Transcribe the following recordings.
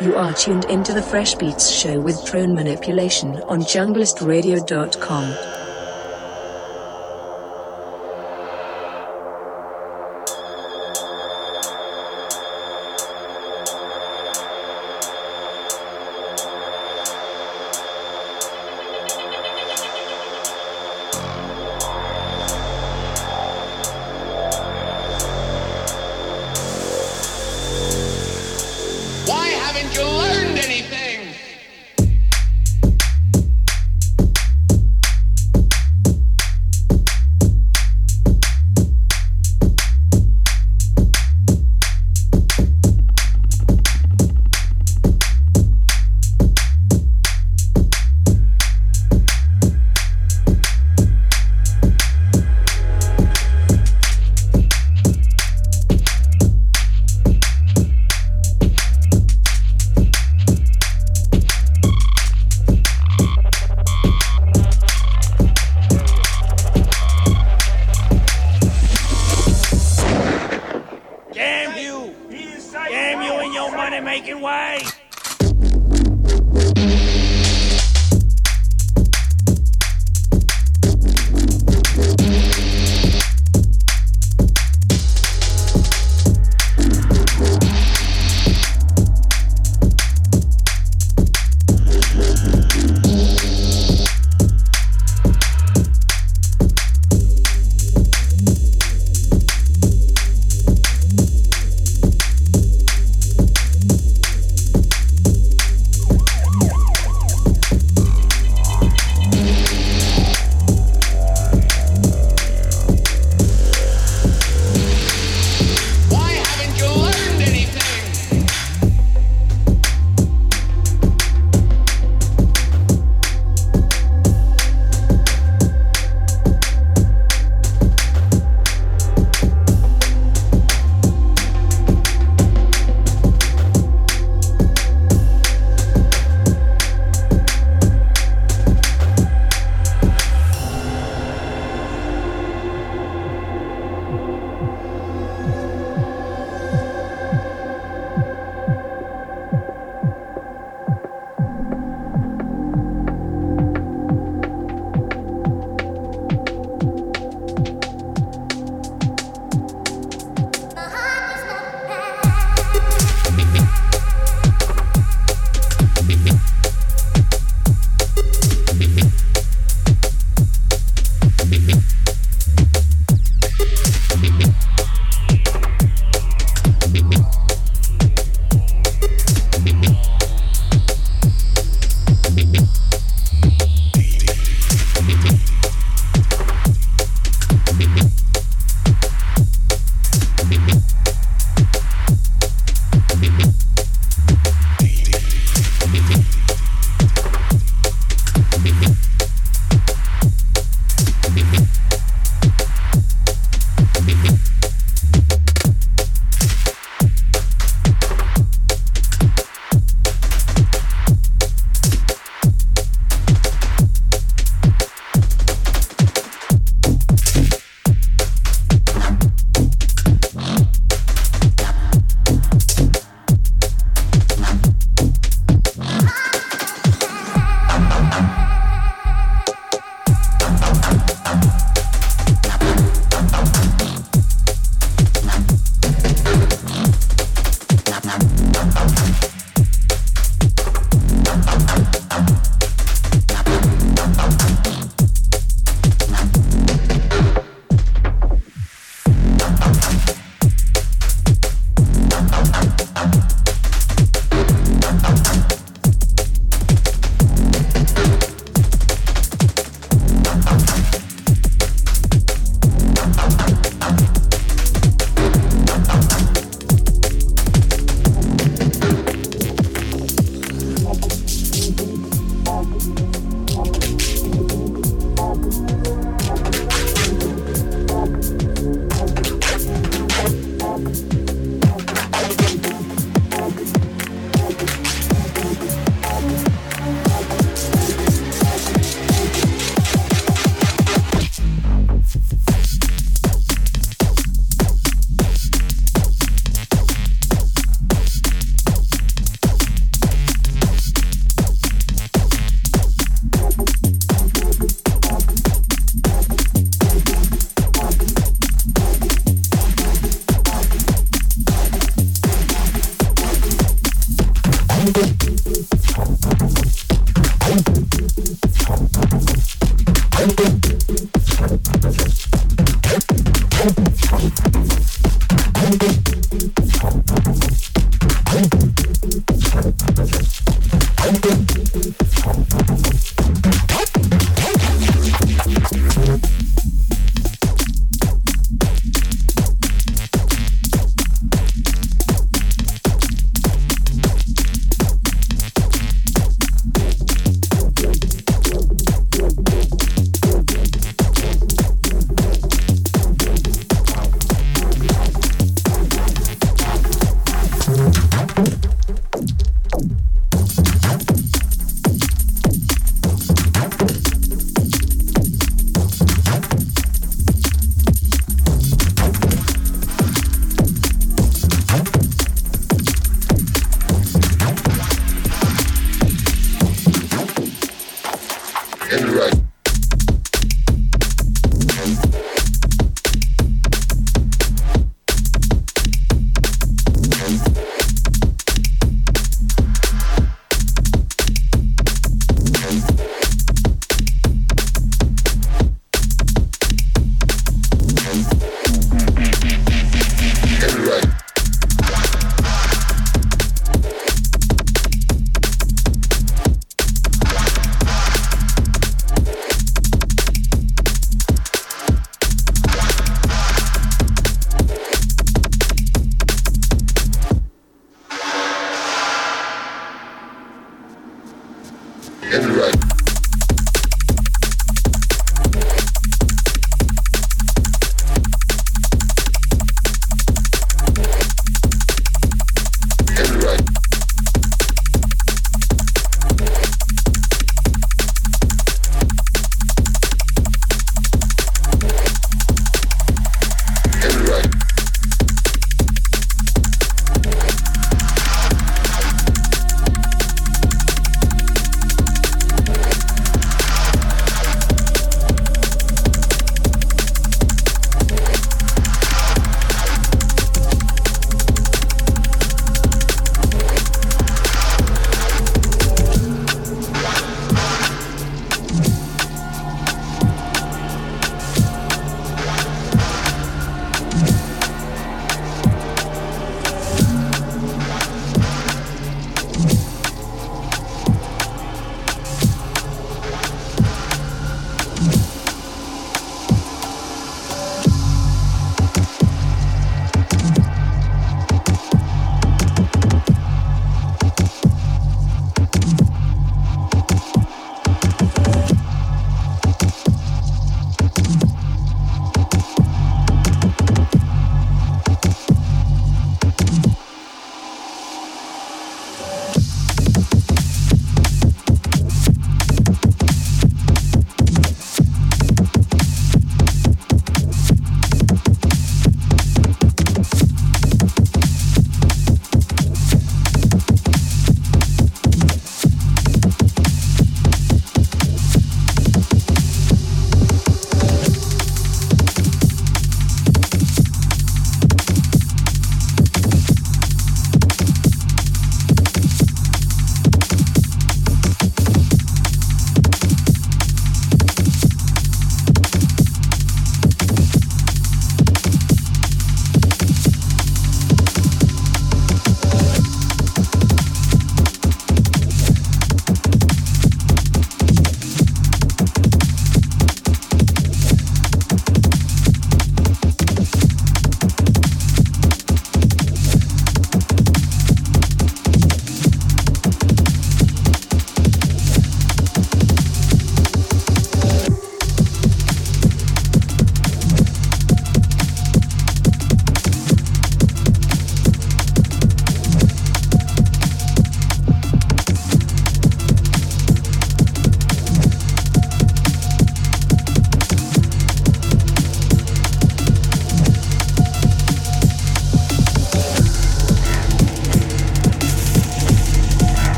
You are tuned into the Fresh Beats Show with drone manipulation on junglistradio.com.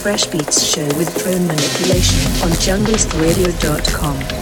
Fresh Beats Show with drone manipulation on junglistradio.com.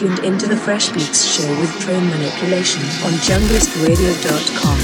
tuned into the Fresh Beats show with drone manipulation on junglistradio.com.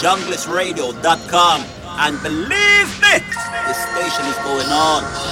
junglistradio.com. And believe me, this station is going on.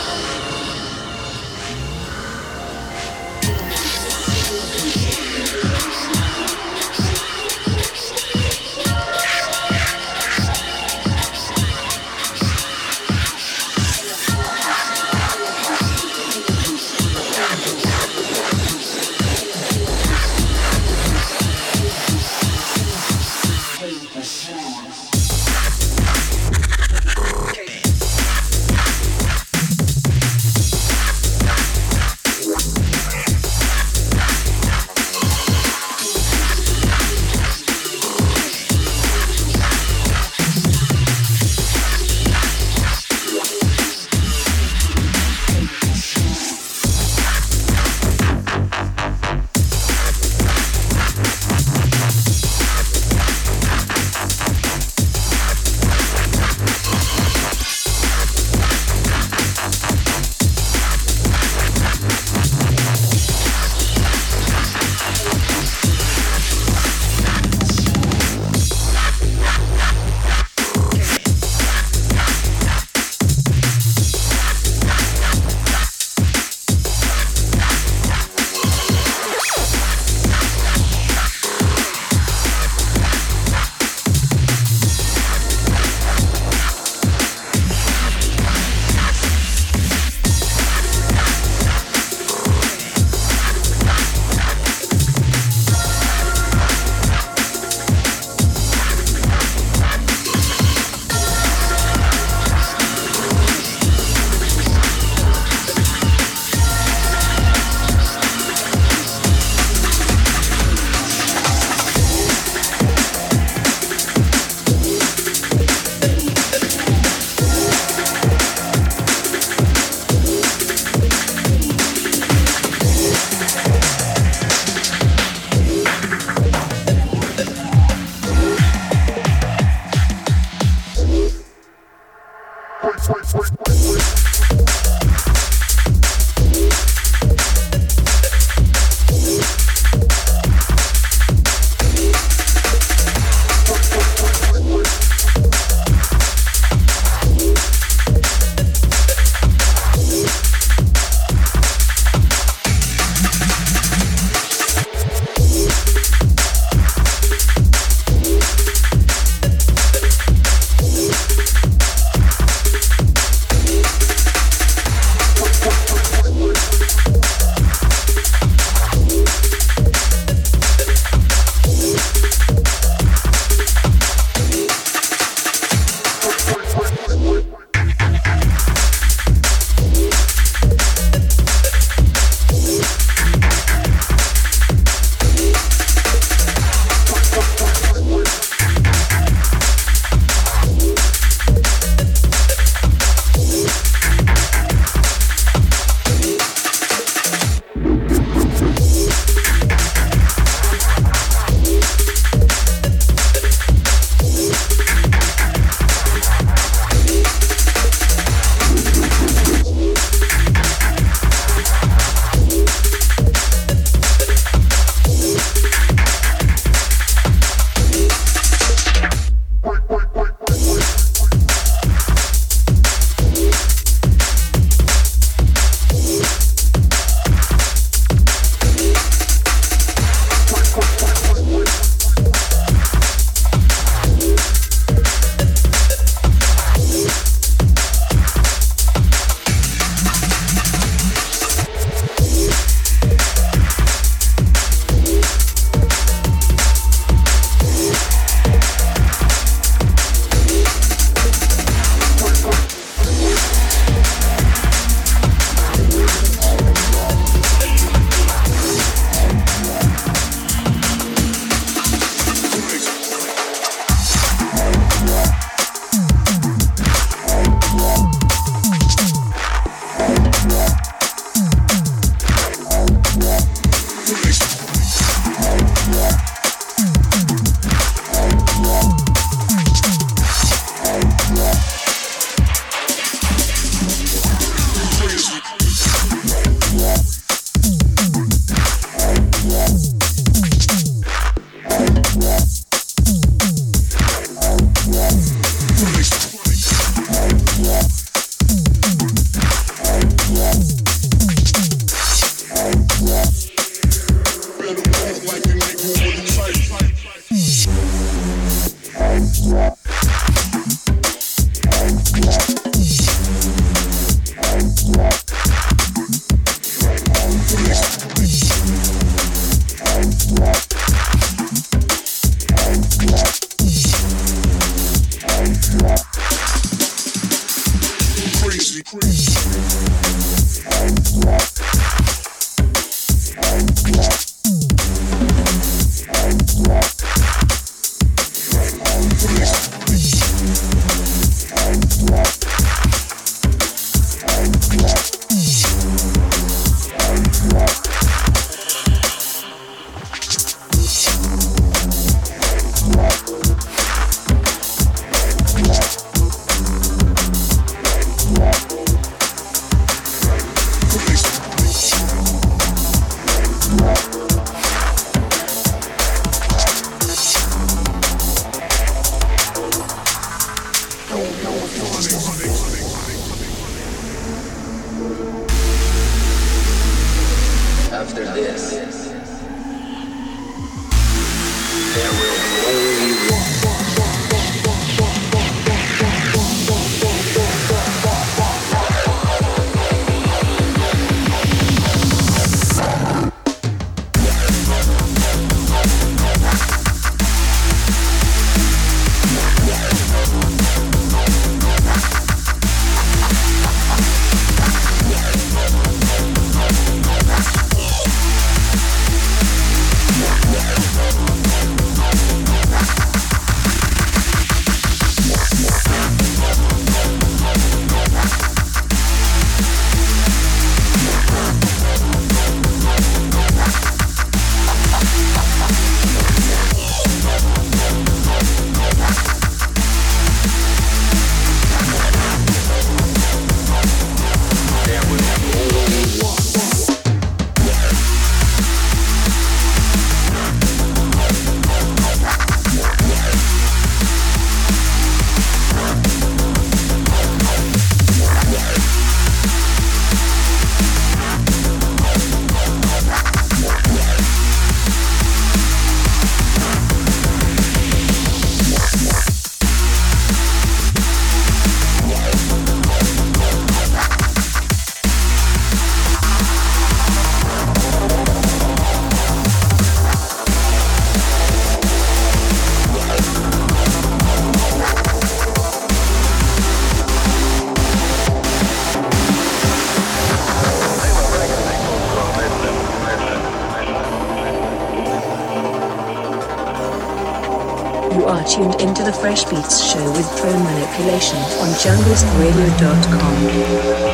Fresh Beats show with drone manipulation on junglistradio.com.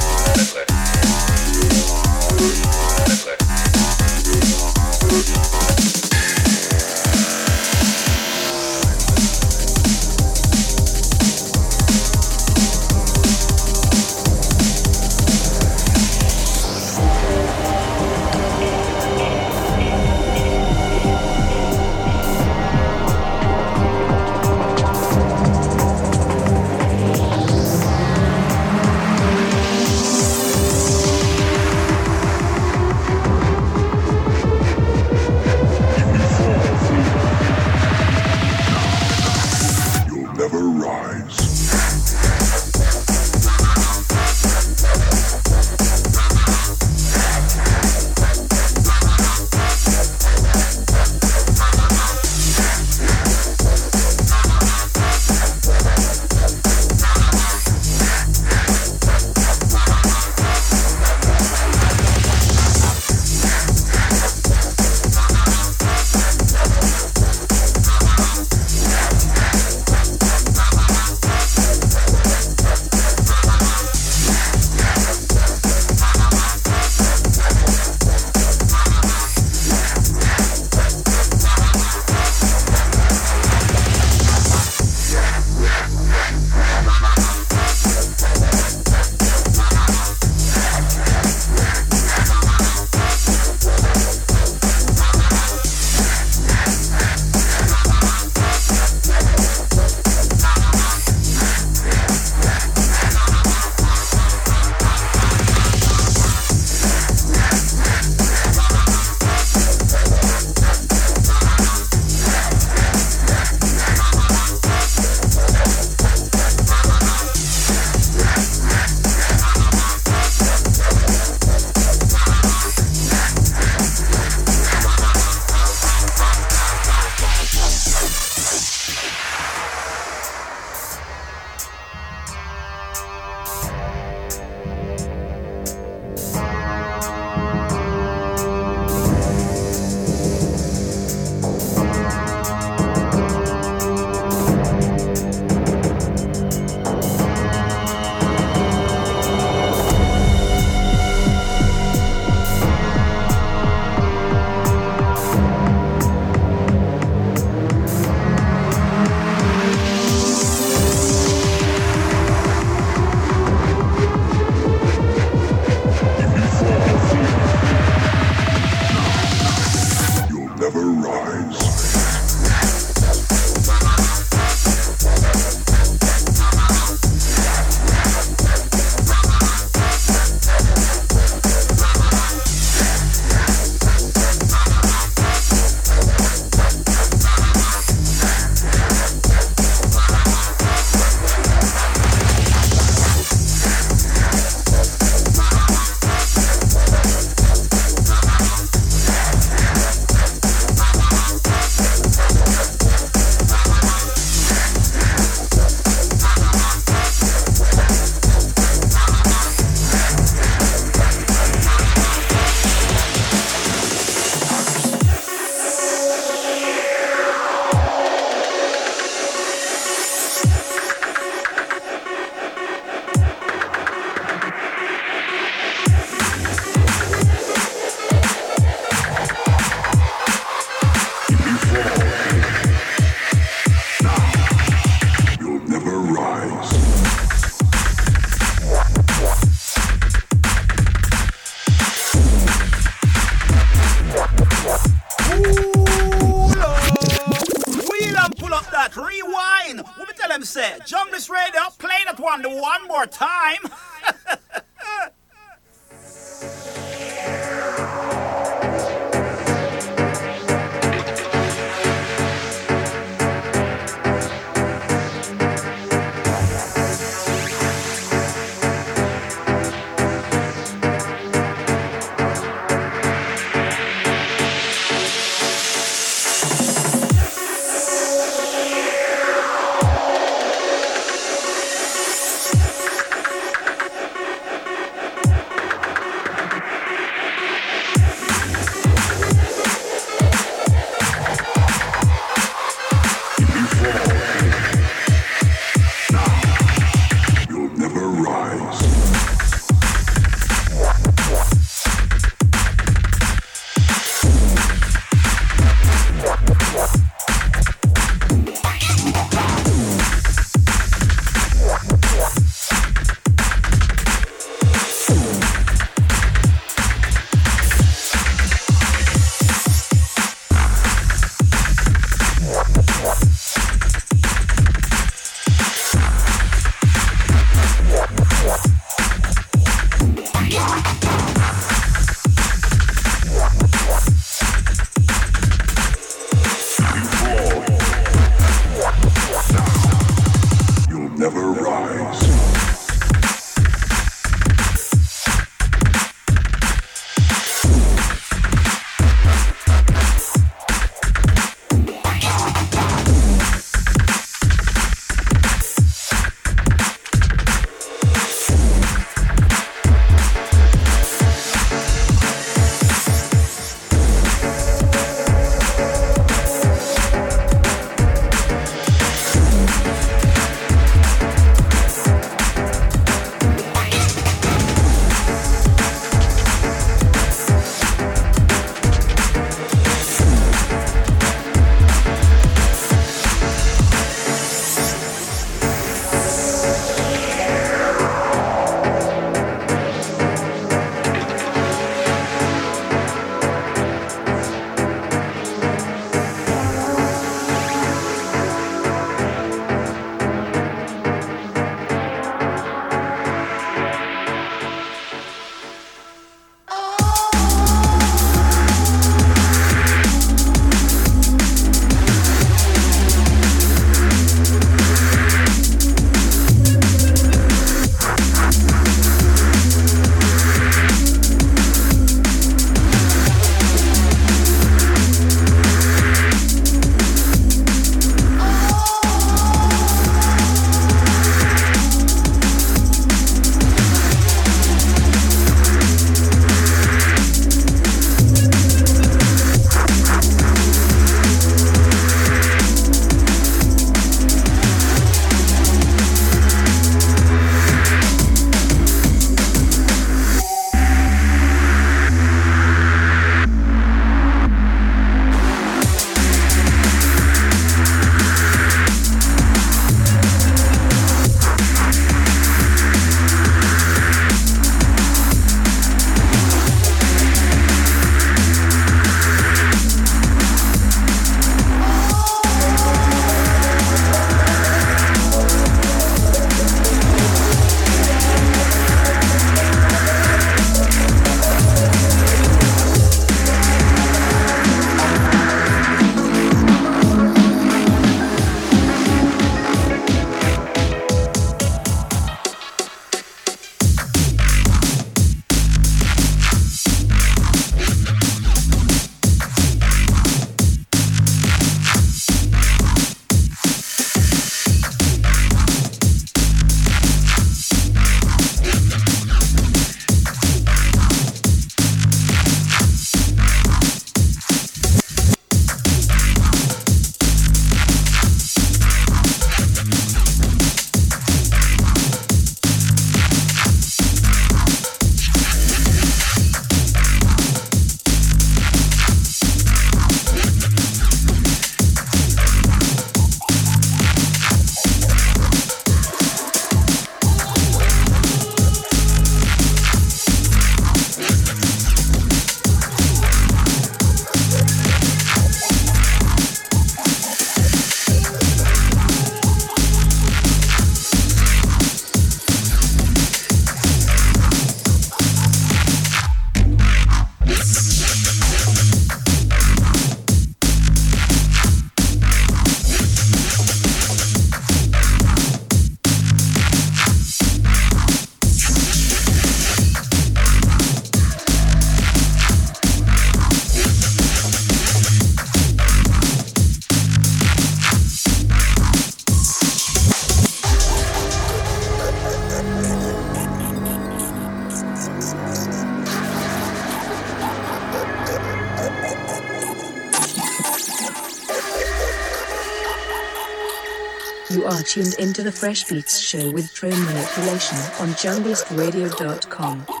tuned into the Fresh Beats Show with Drone Manipulation on junglistradio.com.